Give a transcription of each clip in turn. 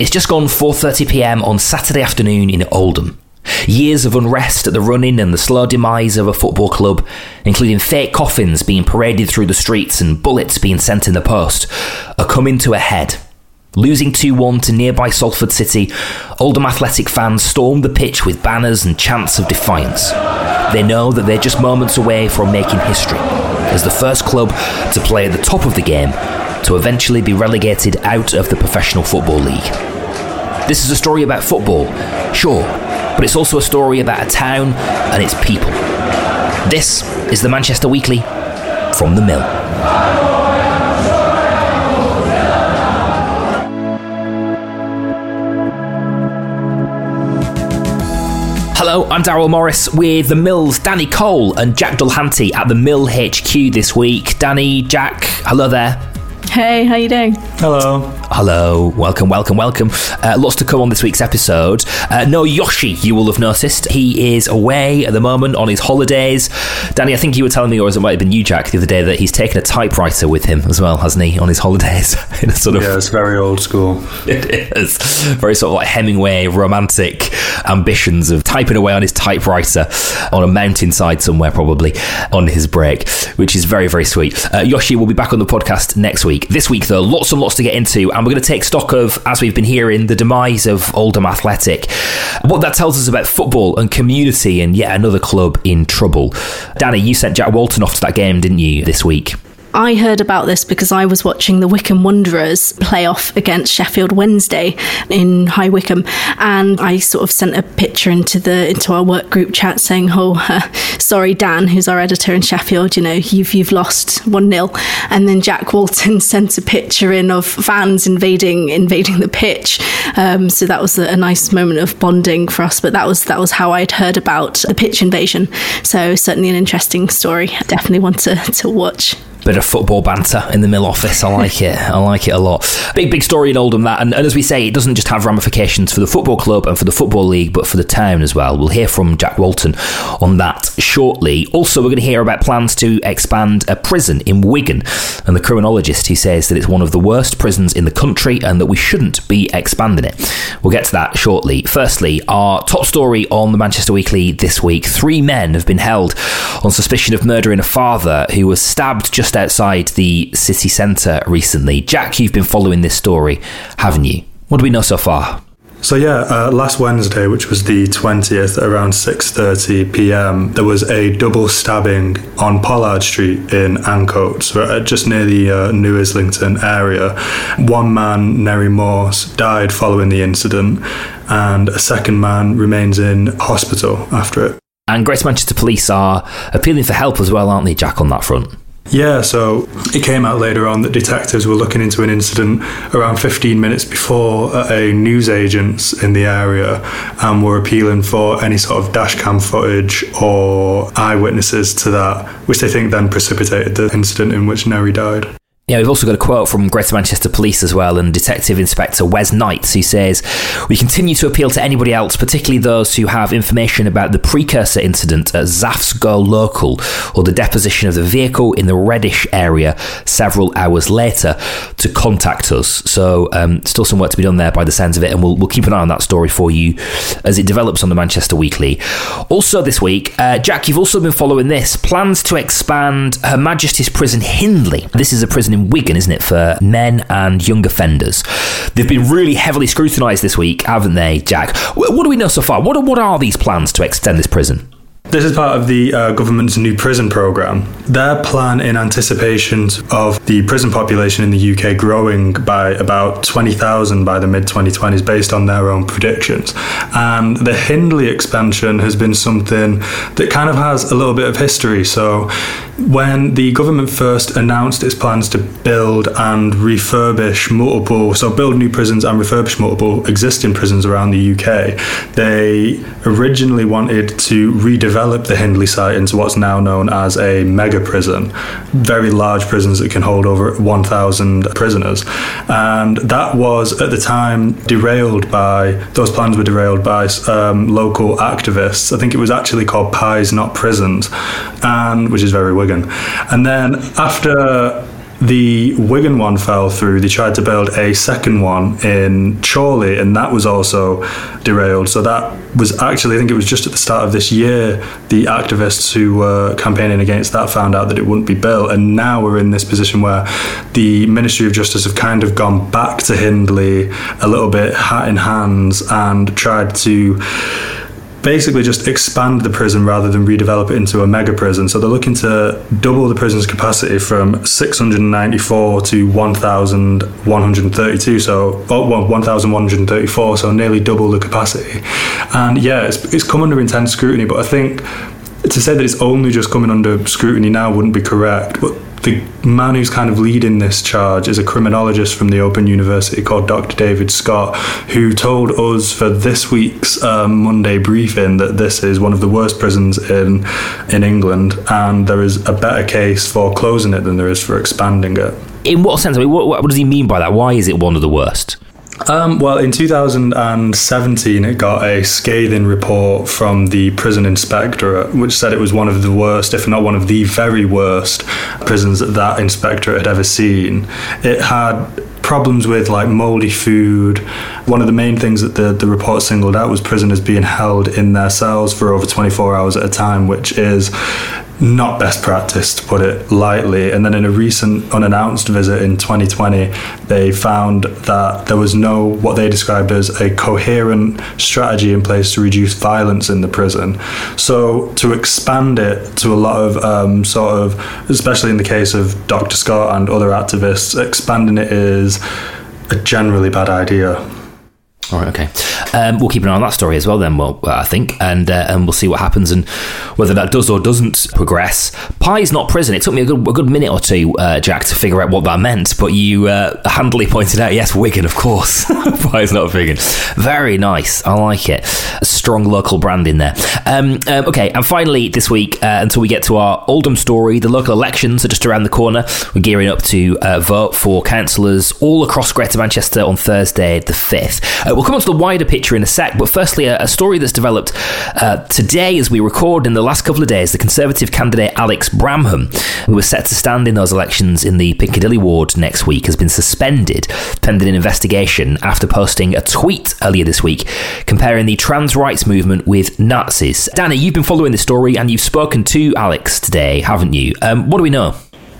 It's just gone 4:30 p.m. on Saturday afternoon in Oldham. Years of unrest at the running and the slow demise of a football club, including fake coffins being paraded through the streets and bullets being sent in the post, are coming to a head. Losing 2 1 to nearby Salford City, Oldham Athletic fans stormed the pitch with banners and chants of defiance. They know that they're just moments away from making history as the first club to play at the top of the game to eventually be relegated out of the Professional Football League. This is a story about football, sure, but it's also a story about a town and its people. This is the Manchester Weekly from the Mill. Hello, I'm Darryl Morris with the Mill's Dani Cole and Jack Dulhanty at the Mill HQ this week. Dani, Jack, hello there. Hey, how you doing? Hello. Hello, welcome, welcome, welcome. Uh, lots to come on this week's episode. Uh, no Yoshi, you will have noticed. He is away at the moment on his holidays. Dani, I think you were telling me, or it might have been you, Jack, the other day, that he's taken a typewriter with him as well, hasn't he, on his holidays? In a sort of yeah, it's very old school. It is very sort of like Hemingway romantic ambitions of typing away on his typewriter on a mountainside somewhere, probably on his break, which is very, very sweet. Uh, Yoshi will be back on the podcast next week. This week, though, lots and lots to get into, and we're going to take stock of, as we've been hearing, the demise of Oldham Athletic. What that tells us about football and community, and yet another club in trouble. Dani, you sent Jack Walton off to that game, didn't you, this week? I heard about this because I was watching the Wycombe Wanderers play off against Sheffield Wednesday in High Wycombe, and I sort of sent a picture into the into our work group chat saying, "Oh, uh, sorry, Dan, who's our editor in Sheffield, you know, you've you've lost one 0 and then Jack Walton sent a picture in of fans invading invading the pitch. Um, so that was a, a nice moment of bonding for us. But that was that was how I'd heard about the pitch invasion. So certainly an interesting story. Definitely want to to watch bit of football banter in the mill office. I like it. I like it a lot. Big, big story in Oldham that. And, and, as we say, it doesn't just have ramifications for the football club and for the football league, but for the town as well. We'll hear from Jack Walton on that shortly. Also, we're going to hear about plans to expand a prison in Wigan and the criminologist who says that it's one of the worst prisons in the country and that we shouldn't be expanding it. We'll get to that shortly. Firstly, our top story on the Manchester Weekly this week three men have been held on suspicion of murdering a father who was stabbed just just outside the city centre recently. Jack, you've been following this story, haven't you? What do we know so far? So yeah, uh, last Wednesday, which was the 20th, around 6:30 p.m., there was a double stabbing on Pollard Street in Ancoats, uh, just near the uh, New Islington area. One man, Nerry Morse, died following the incident, and a second man remains in hospital after it. And Greater Manchester Police are appealing for help as well, aren't they, Jack, on that front? Yeah, so it came out later on that detectives were looking into an incident around 15 minutes before at a newsagent's in the area and were appealing for any sort of dashcam footage or eyewitnesses to that, which they think then precipitated the incident in which Nerry died. Yeah, we've also got a quote from Greater Manchester Police as well, and Detective Inspector Wes Knights, who says, We continue to appeal to anybody else, particularly those who have information about the precursor incident at Zaf's Go Local, or the deposition of the vehicle in the Reddish area several hours later, to contact us. So, um, still some work to be done there by the sounds of it, and we'll, we'll keep an eye on that story for you as it develops on the Manchester Weekly. Also, this week, uh, Jack, you've also been following this plans to expand Her Majesty's Prison Hindley. This is a prison in Wigan, isn't it, for men and young offenders? They've been really heavily scrutinised this week, haven't they, Jack? What do we know so far? What are, what are these plans to extend this prison? This is part of the uh, government's new prison program. Their plan, in anticipation of the prison population in the UK growing by about 20,000 by the mid 2020s, based on their own predictions. And the Hindley expansion has been something that kind of has a little bit of history. So, when the government first announced its plans to build and refurbish multiple, so build new prisons and refurbish multiple existing prisons around the UK, they originally wanted to redevelop the Hindley site into what's now known as a mega prison, very large prisons that can hold over 1,000 prisoners. And that was at the time derailed by, those plans were derailed by um, local activists. I think it was actually called Pies Not Prisons, and which is very Wigan. And then after the Wigan one fell through. They tried to build a second one in Chorley, and that was also derailed. So that was actually, I think it was just at the start of this year, the activists who were campaigning against that found out that it wouldn't be built. And now we're in this position where the Ministry of Justice have kind of gone back to Hindley a little bit hat in hands and tried to basically just expand the prison rather than redevelop it into a mega prison. So they're looking to double the prison's capacity from 694 to 1,132. So oh, 1,134. So nearly double the capacity. And yeah, it's, it's come under intense scrutiny. But I think to say that it's only just coming under scrutiny now wouldn't be correct. But the man who's kind of leading this charge is a criminologist from the Open University called Dr. David Scott, who told us for this week's um, Monday briefing that this is one of the worst prisons in in England, and there is a better case for closing it than there is for expanding it. In what sense? I mean, what, what does he mean by that? Why is it one of the worst? Um, well, in 2017, it got a scathing report from the prison inspectorate, which said it was one of the worst, if not one of the very worst, prisons that that inspectorate had ever seen. It had problems with like moldy food. One of the main things that the, the report singled out was prisoners being held in their cells for over 24 hours at a time, which is not best practice, to put it lightly. And then in a recent unannounced visit in 2020, they found that there was no, what they described as a coherent strategy in place to reduce violence in the prison. So to expand it to a lot of um, sort of, especially in the case of Dr. Scott and other activists, expanding it is a generally bad idea. All right, okay. Um, we'll keep an eye on that story as well, then. Well, I think, and uh, and we'll see what happens and whether that does or doesn't progress. Pie's not prison. It took me a good, a good minute or two, uh, Jack, to figure out what that meant. But you uh, handily pointed out, yes, Wigan, of course. Pie's not vegan. Very nice. I like it. A strong local brand in there. Um, um, okay, and finally this week, uh, until we get to our Oldham story, the local elections are just around the corner. We're gearing up to uh, vote for councillors all across Greater Manchester on Thursday, the fifth. Uh, we'll come on to the wider picture in a sec, but firstly, a, a story that's developed uh, today as we record in the last couple of days. The Conservative candidate Alex Bramham, who was set to stand in those elections in the Piccadilly ward next week, has been suspended pending an investigation after posting a tweet earlier this week comparing the trans rights movement with Nazis. Dani, you've been following this story and you've spoken to Alex today, haven't you? Um, what do we know?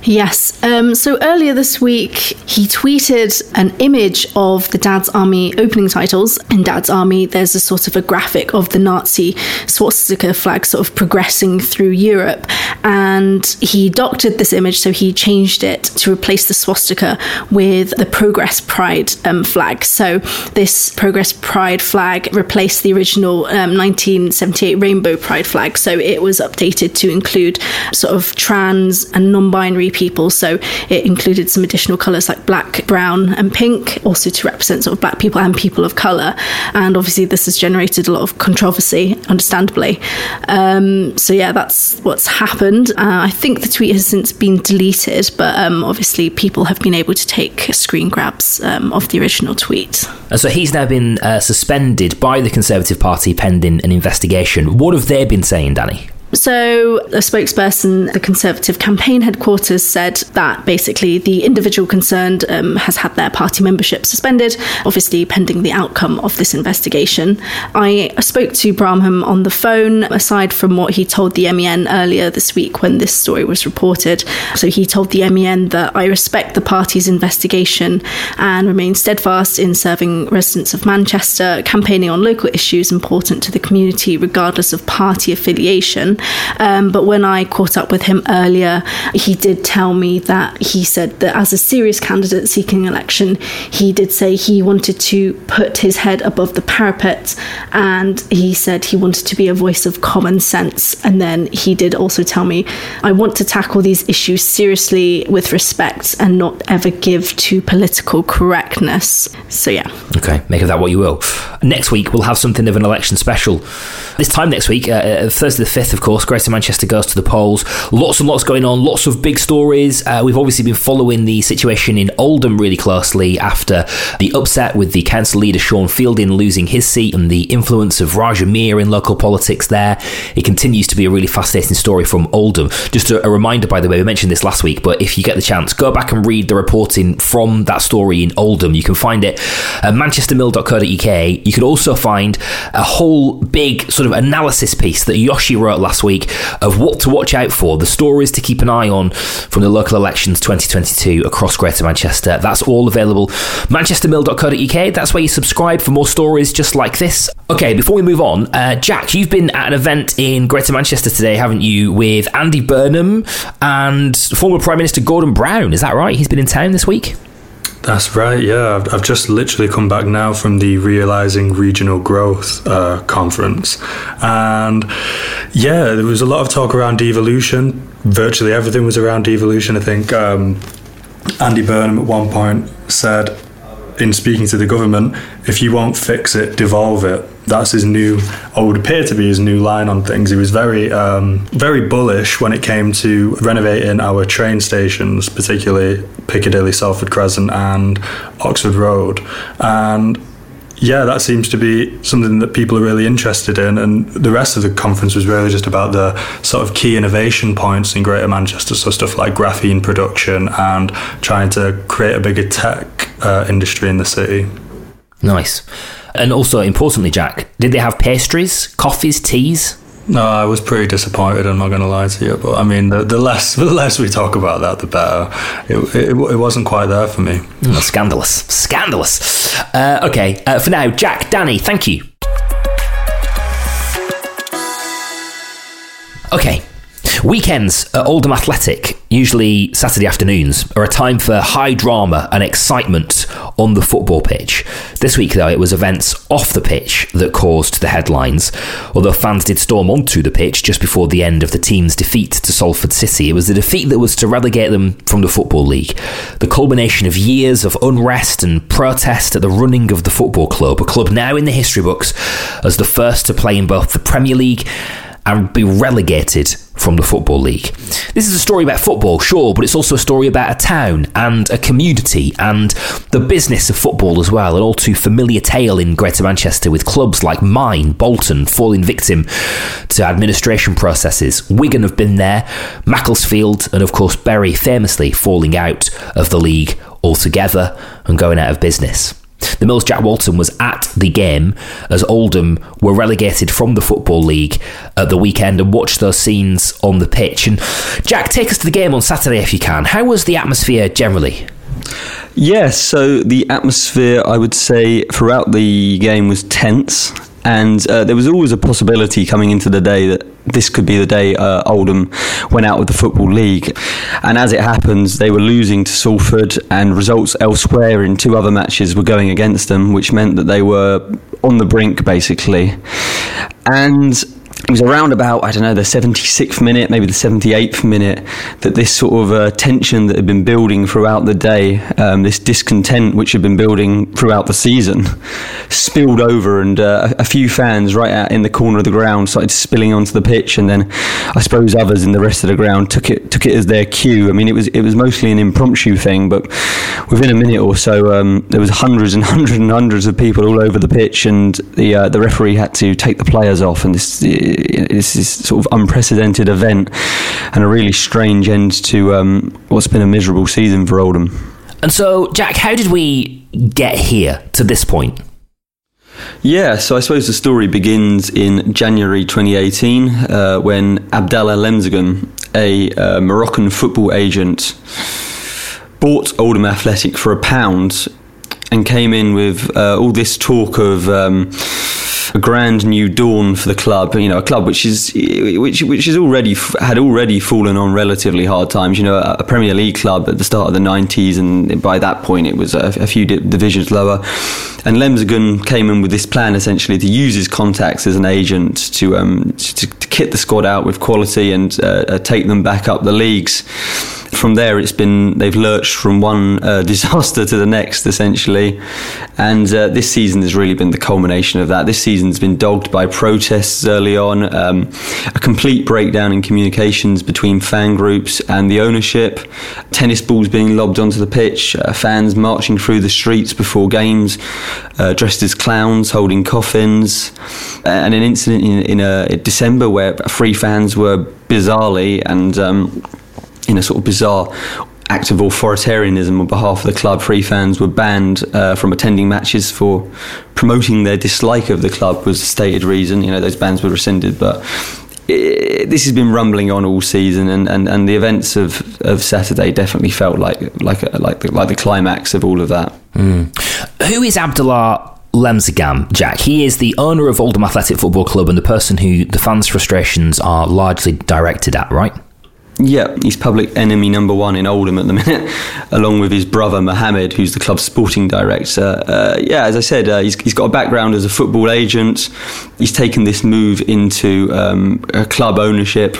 Yes. Um, so earlier this week, he tweeted an image of the Dad's Army opening titles. In Dad's Army, there's a sort of a graphic of the Nazi swastika flag sort of progressing through Europe. And he doctored this image, so he changed it to replace the swastika with the Progress Pride um, flag. So this Progress Pride flag replaced the original um, 1978 Rainbow Pride flag. So it was updated to include sort of trans and non binary people. So it included some additional colours like black, brown, and pink, also to represent sort of black people and people of colour. And obviously, this has generated a lot of controversy, understandably. Um, so yeah, that's what's happened. Uh, I think the tweet has since been deleted, but um, obviously, people have been able to take screen grabs um, of the original tweet. So he's now been uh, suspended by the Conservative Party pending an investigation. What have they been saying, Dani? So, a spokesperson, the Conservative campaign headquarters, said that basically the individual concerned um, has had their party membership suspended, obviously pending the outcome of this investigation. I spoke to Bramham on the phone, aside from what he told the MEN earlier this week when this story was reported. So, he told the MEN that I respect the party's investigation and remain steadfast in serving residents of Manchester, campaigning on local issues important to the community, regardless of party affiliation. Um, but when I caught up with him earlier, he did tell me that he said that as a serious candidate seeking election, he did say he wanted to put his head above the parapet and he said he wanted to be a voice of common sense. And then he did also tell me, I want to tackle these issues seriously with respect and not ever give to political correctness. So, yeah. Okay, make of that what you will. next week we'll have something of an election special. This time next week, uh, uh Thursday the 5th, of course, Greater Manchester goes to the polls. Lots and lots going on, lots of big stories. Uh, we've obviously been following the situation in Oldham really closely after the upset with the council leader Sean Fielding losing his seat and the influence of Raja Miah in local politics there. It continues to be a really fascinating story from Oldham. Just a, a reminder, by the way, we mentioned this last week, but if you get the chance, go back and read the reporting from that story in Oldham. You can find it at manchestermill.co.uk. You can also find a whole big sort of analysis piece that Yoshi wrote last week of what to watch out for, the stories to keep an eye on from the local elections 2022 across Greater Manchester. That's all available. manchestermill.co.uk. That's where you subscribe for more stories just like this. Okay, before we move on, uh, Jack, you've been at an event in Greater Manchester today, haven't you, with Andy Burnham and former Prime Minister Gordon Brown? Is that right? He's been in town this week? That's right, yeah. I've, I've just literally come back now from the Realising Regional Growth uh, conference. And yeah, there was a lot of talk around devolution. Virtually everything was around devolution. I think um, Andy Burnham at one point said, in speaking to the government, if you won't fix it, devolve it. That's his new, or would appear to be his new line on things. He was very, um, very bullish when it came to renovating our train stations, particularly Piccadilly, Salford Crescent, and Oxford Road. And yeah, that seems to be something that people are really interested in. And the rest of the conference was really just about the sort of key innovation points in Greater Manchester. So, stuff like graphene production and trying to create a bigger tech uh, industry in the city. Nice. And also, importantly, Jack, did they have pastries, coffees, teas? No, I was pretty disappointed. I'm not going to lie to you, but I mean, the, the less the less we talk about that, the better. It, it, it wasn't quite there for me. Oh, scandalous, scandalous. Uh, okay, uh, for now, Jack, Dani, thank you. Okay, Weekends at Oldham Athletic, usually Saturday afternoons, are a time for high drama and excitement on the football pitch. This week, though, it was events off the pitch that caused the headlines. Although fans did storm onto the pitch just before the end of the team's defeat to Salford City, it was the defeat that was to relegate them from the Football League. The culmination of years of unrest and protest at the running of the football club, a club now in the history books as the first to play in both the Premier League and be relegated from the Football League. This is a story about football, sure, but it's also a story about a town and a community and the business of football as well. An all too familiar tale in Greater Manchester with clubs like mine, Bolton, falling victim to administration processes. Wigan have been there, Macclesfield, and of course Bury famously falling out of the league altogether and going out of business. The Mills Jack Walton was at the game as Oldham were relegated from the Football League at the weekend and watched those scenes on the pitch. And Jack, take us to the game on Saturday if you can. How was the atmosphere generally? Yes, so the atmosphere, I would say, throughout the game was tense. And uh, there was always a possibility coming into the day that this could be the day uh, Oldham went out of the Football League. And as it happens, they were losing to Salford, and results elsewhere in two other matches were going against them, which meant that they were on the brink, basically. And it was around about I don't know the 76th minute, maybe the 78th minute, that this sort of uh, tension that had been building throughout the day, um, this discontent which had been building throughout the season, spilled over, and uh, a few fans right out in the corner of the ground started spilling onto the pitch, and then I suppose others in the rest of the ground took it took it as their cue. I mean, it was it was mostly an impromptu thing, but within a minute or so, um, there was hundreds and hundreds and hundreds of people all over the pitch, and the uh, the referee had to take the players off, and this this is sort of unprecedented event and a really strange end to um, what's been a miserable season for Oldham. And so, Jack, how did we get here to this point? Yeah, so I suppose the story begins in January 2018 uh, when Abdallah Lemsagam, a uh, Moroccan football agent, bought Oldham Athletic for a pound and came in with uh, all this talk of. Um, a grand new dawn for the club. You know, a club which is which which is already had already fallen on relatively hard times. You know, a Premier League club at the start of the '90s, and by that point it was a, a few divisions lower. And Lemsagam came in with this plan essentially to use his contacts as an agent to um, to, to kit the squad out with quality and uh, uh take them back up the leagues from there, it's been they've lurched from one uh, disaster to the next, essentially. And uh, this season has really been the culmination of that. This season's been dogged by protests early on, um, a complete breakdown in communications between fan groups and the ownership, tennis balls being lobbed onto the pitch, uh, fans marching through the streets before games, uh, dressed as clowns, holding coffins, and an incident in, in, uh, December where three fans were bizarrely and um, in a sort of bizarre act of authoritarianism on behalf of the club. Free fans were banned uh, from attending matches for promoting their dislike of the club was the stated reason. You know, those bans were rescinded, but it, this has been rumbling on all season, and, and, and the events of, of Saturday definitely felt like like like the, like the climax of all of that. Mm. Who is Abdullah Lemsagam, Jack. He is the owner of Oldham Athletic Football Club and the person who the fans' frustrations are largely directed at, right? Yeah, he's public enemy number one in Oldham at the minute, along with his brother Mohammed, who's the club's sporting director. Uh, yeah, as I said, uh, he's, he's got a background as a football agent. He's taken this move into um, club ownership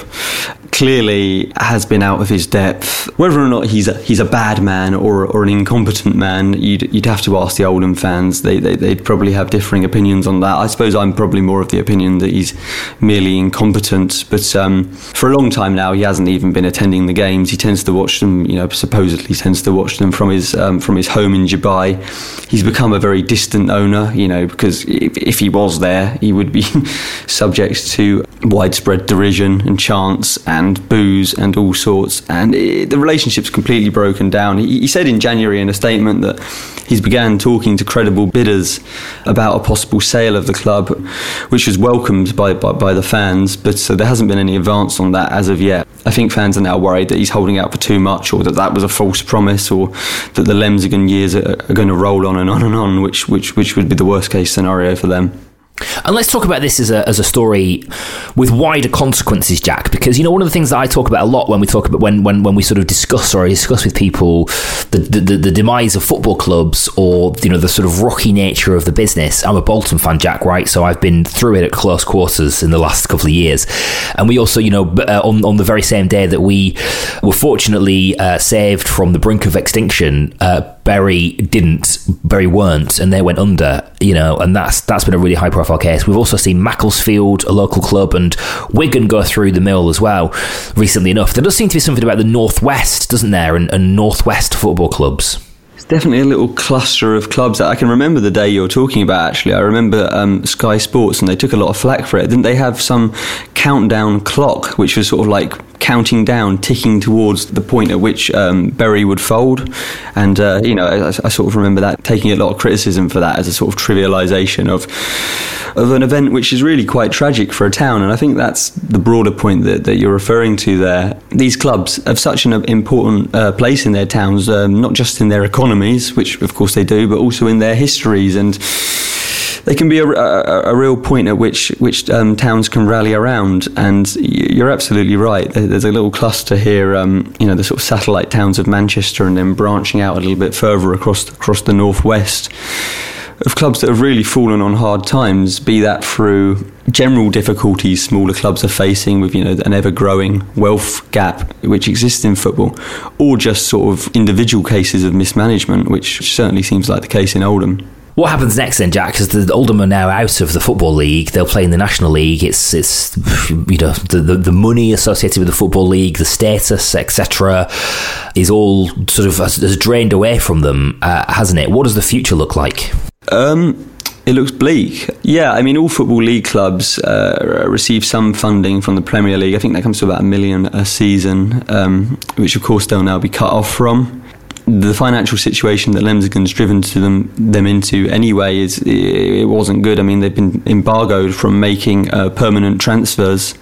clearly has been out of his depth. Whether or not he's a, he's a bad man or, or an incompetent man, you'd, you'd have to ask the Oldham fans. They, they, they'd probably have differing opinions on that. I suppose I'm probably more of the opinion that he's merely incompetent. But um, for a long time now, he hasn't even been attending the games. He tends to watch them, you know, supposedly tends to watch them from his um, from his home in Dubai. He's become a very distant owner, you know, because if, if he was there, he would be subject to widespread derision and chants and and booze and all sorts. And it, the relationship's completely broken down. He, he, said in January in a statement that he's began talking to credible bidders about a possible sale of the club, which was welcomed by, by, by the fans, but so there hasn't been any advance on that as of yet. I think fans are now worried that he's holding out for too much or that that was a false promise or that the Lemsagam years are, are going to roll on and on and on, which, which, which would be the worst case scenario for them. And let's talk about this as a, as a story with wider consequences, Jack, because you know one of the things that I talk about a lot when we talk about when when, when we sort of discuss or discuss with people the, the, the demise of football clubs or you know the sort of rocky nature of the business. I'm a Bolton fan, Jack, right? So I've been through it at close quarters in the last couple of years, and we also you know uh, on on the very same day that we were fortunately uh, saved from the brink of extinction. Uh, Bury didn't, Bury weren't, and they went under. You know, and that's that's been a really high profile case. We've also seen Macclesfield, a local club, and Wigan go through the mill as well. Recently enough, there does seem to be something about the northwest, doesn't there, and, and northwest football clubs it's definitely a little cluster of clubs. That I can remember the day you're talking about. Actually, I remember um, Sky Sports, and they took a lot of flack for it. Didn't they have some countdown clock, which was sort of like counting down, ticking towards the point at which um, Bury would fold. And, uh, you know, I, I, sort of remember that taking a lot of criticism for that as a sort of trivialisation of, of an event which is really quite tragic for a town. And I think that's the broader point that, that you're referring to there. These clubs have such an important uh, place in their towns, um, not just in their economies, which of course they do, but also in their histories. And they can be a, a, a real point at which which um, towns can rally around. And you're absolutely right. There's a little cluster here. Um, you know, the sort of satellite towns of Manchester, and then branching out a little bit further across across the northwest of clubs that have really fallen on hard times, be that through general difficulties smaller clubs are facing with you know an ever growing wealth gap which exists in football, or just sort of individual cases of mismanagement, which certainly seems like the case in Oldham. What happens next then, Jack? Because the Oldham are now out of the football league. They'll play in the National League. It's it's you know the the, the money associated with the football league, the status, etc., is all sort of has, has drained away from them, uh, hasn't it? What does the future look like? Um, it looks bleak. Yeah, I mean, all football league clubs uh, receive some funding from the Premier League. I think that comes to about a million a season, um, which of course they'll now be cut off from the financial situation that Lemsagam's driven to them them into anyway is it wasn't good. I mean, they've been embargoed from making uh, permanent transfers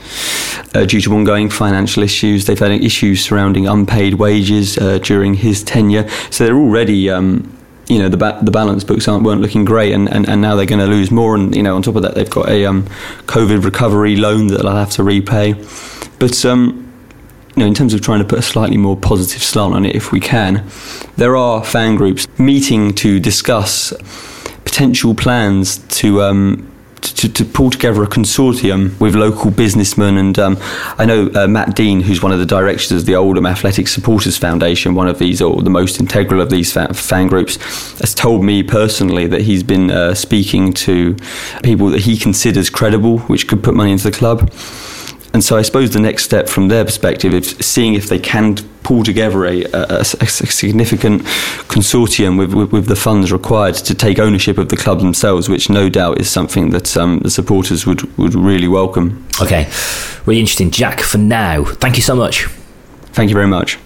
uh, due to ongoing financial issues. They've had issues surrounding unpaid wages uh, during his tenure, so they're already. Um, you know the ba- the balance books aren't weren't looking great, and, and, and now they're going to lose more. And you know on top of that, they've got a um, COVID recovery loan that they'll have to repay. But um, you know, in terms of trying to put a slightly more positive slant on it if we can, there are fan groups meeting to discuss potential plans to um, to, to pull together a consortium with local businessmen. And um, I know uh, Matt Dean, who's one of the directors of the Oldham Athletic Supporters Foundation, one of these, or the most integral of these fan, fan groups, has told me personally that he's been uh, speaking to people that he considers credible, which could put money into the club. And so I suppose the next step from their perspective is seeing if they can pull together a, a, a significant consortium with, with, with, the funds required to take ownership of the club themselves, which no doubt is something that um, the supporters would, would really welcome. Okay, really interesting. Jack, for now, thank you so much. Thank you very much.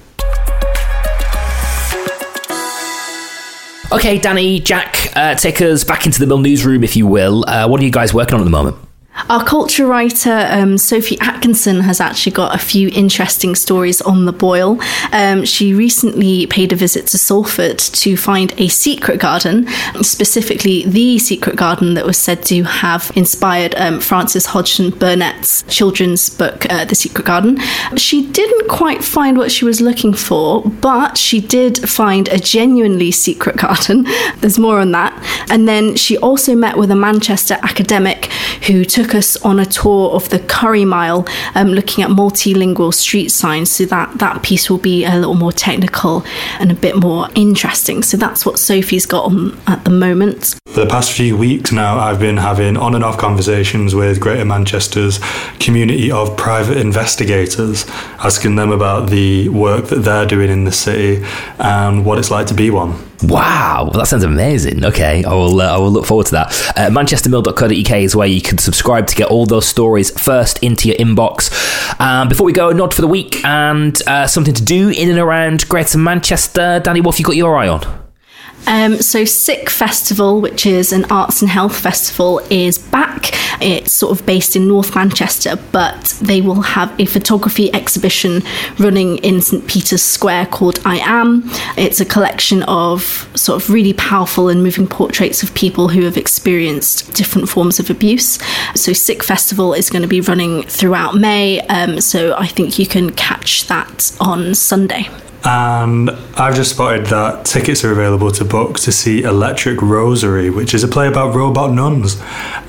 Okay, Dani, Jack, uh, take us back into the Mill newsroom, if you will. Uh, what are you guys working on at the moment? Our culture writer, um, Sophie Atkinson, has actually got a few interesting stories on the boil. Um, she recently paid a visit to Salford to find a secret garden, specifically the secret garden that was said to have inspired um, Frances Hodgson Burnett's children's book, uh, The Secret Garden. She didn't quite find what she was looking for, but she did find a genuinely secret garden. There's more on that. And then she also met with a Manchester academic who took took us on a tour of the Curry Mile, um, looking at multilingual street signs. So that that piece will be a little more technical and a bit more interesting. So that's what Sophie's got on at the moment. For the past few weeks now, I've been having on and off conversations with Greater Manchester's community of private investigators, asking them about the work that they're doing in the city and what it's like to be one. Wow, that sounds amazing. Okay, I will. Uh, I will look forward to that. Uh, ManchesterMill.co.uk is where you can subscribe to get all those stories first into your inbox. Um, before we go, a nod for the week and uh, something to do in and around Greater Manchester. Dani, what have you got your eye on? Um, so, Sick Festival, which is an arts and health festival, is back. It's sort of based in North Manchester, but they will have a photography exhibition running in St Peter's Square called I Am. It's a collection of sort of really powerful and moving portraits of people who have experienced different forms of abuse. So, Sick Festival is going to be running throughout May, um, so I think you can catch that on Sunday. And I've just spotted that tickets are available to book to see Electric Rosary, which is a play about robot nuns.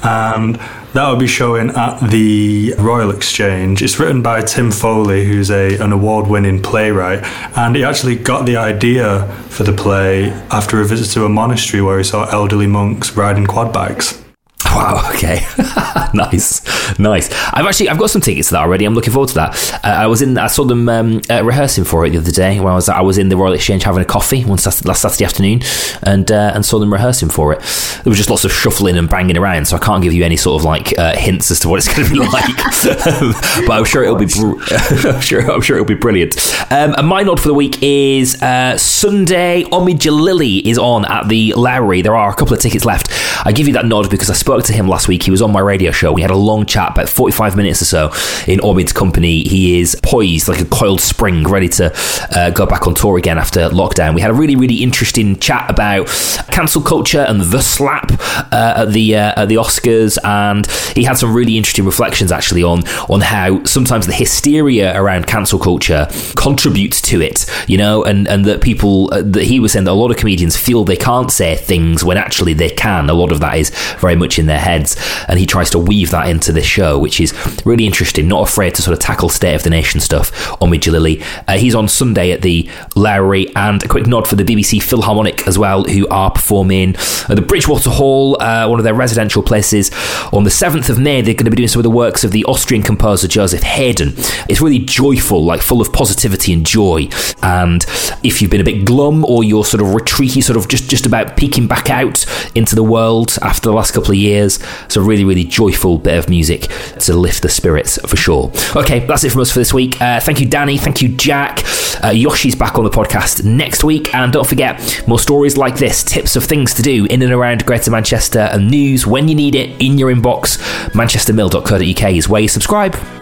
And that will be showing at the Royal Exchange. It's written by Tim Foley, who's a, an award winning playwright. And he actually got the idea for the play after a visit to a monastery where he saw elderly monks riding quad bikes. Wow. Okay. nice. Nice. I've actually I've got some tickets to that already. I'm looking forward to that. Uh, I was in. I saw them um, uh, rehearsing for it the other day. When I was I was in the Royal Exchange having a coffee one Saturday, last Saturday afternoon, and uh, and saw them rehearsing for it. There was just lots of shuffling and banging around, so I can't give you any sort of like uh, hints as to what it's going to be like. but I'm sure it'll be. Br- I'm sure I'm sure it'll be brilliant. Um, and my nod for the week is uh, Sunday. Omid Djalili is on at the Lowry. There are a couple of tickets left. I give you that nod because I spoke to him last week. He was on my radio show. We had a long chat, about 45 minutes or so, in Omid's company. He is poised like a coiled spring, ready to uh, go back on tour again after lockdown. We had a really, really interesting chat about cancel culture and the slap uh, at the uh, at the Oscars, and he had some really interesting reflections actually on on how sometimes the hysteria around cancel culture contributes to it, you know, and and that people uh, that he was saying that a lot of comedians feel they can't say things when actually they can. A lot of that is very much in their heads. And he tries to weave that into this show, which is really interesting. Not afraid to sort of tackle State of the Nation stuff Omid Djalili. Uh, he's on Sunday at the Lowry, and a quick nod for the BBC Philharmonic as well, who are performing at the Bridgewater Hall, uh, one of their residential places. On the 7th of May, they're going to be doing some of the works of the Austrian composer Joseph Haydn. It's really joyful, like full of positivity and joy. And if you've been a bit glum or you're sort of retreaty, sort of just, just about peeking back out into the world after the last couple of years, it's a really, really joyful bit of music to lift the spirits for sure. Okay, that's it from us for this week. Uh, thank you, Dani. Thank you, Jack. Uh, Yoshi's back on the podcast next week. And don't forget, more stories like this, tips of things to do in and around Greater Manchester, and news when you need it in your inbox. ManchesterMill.co.uk is where you subscribe.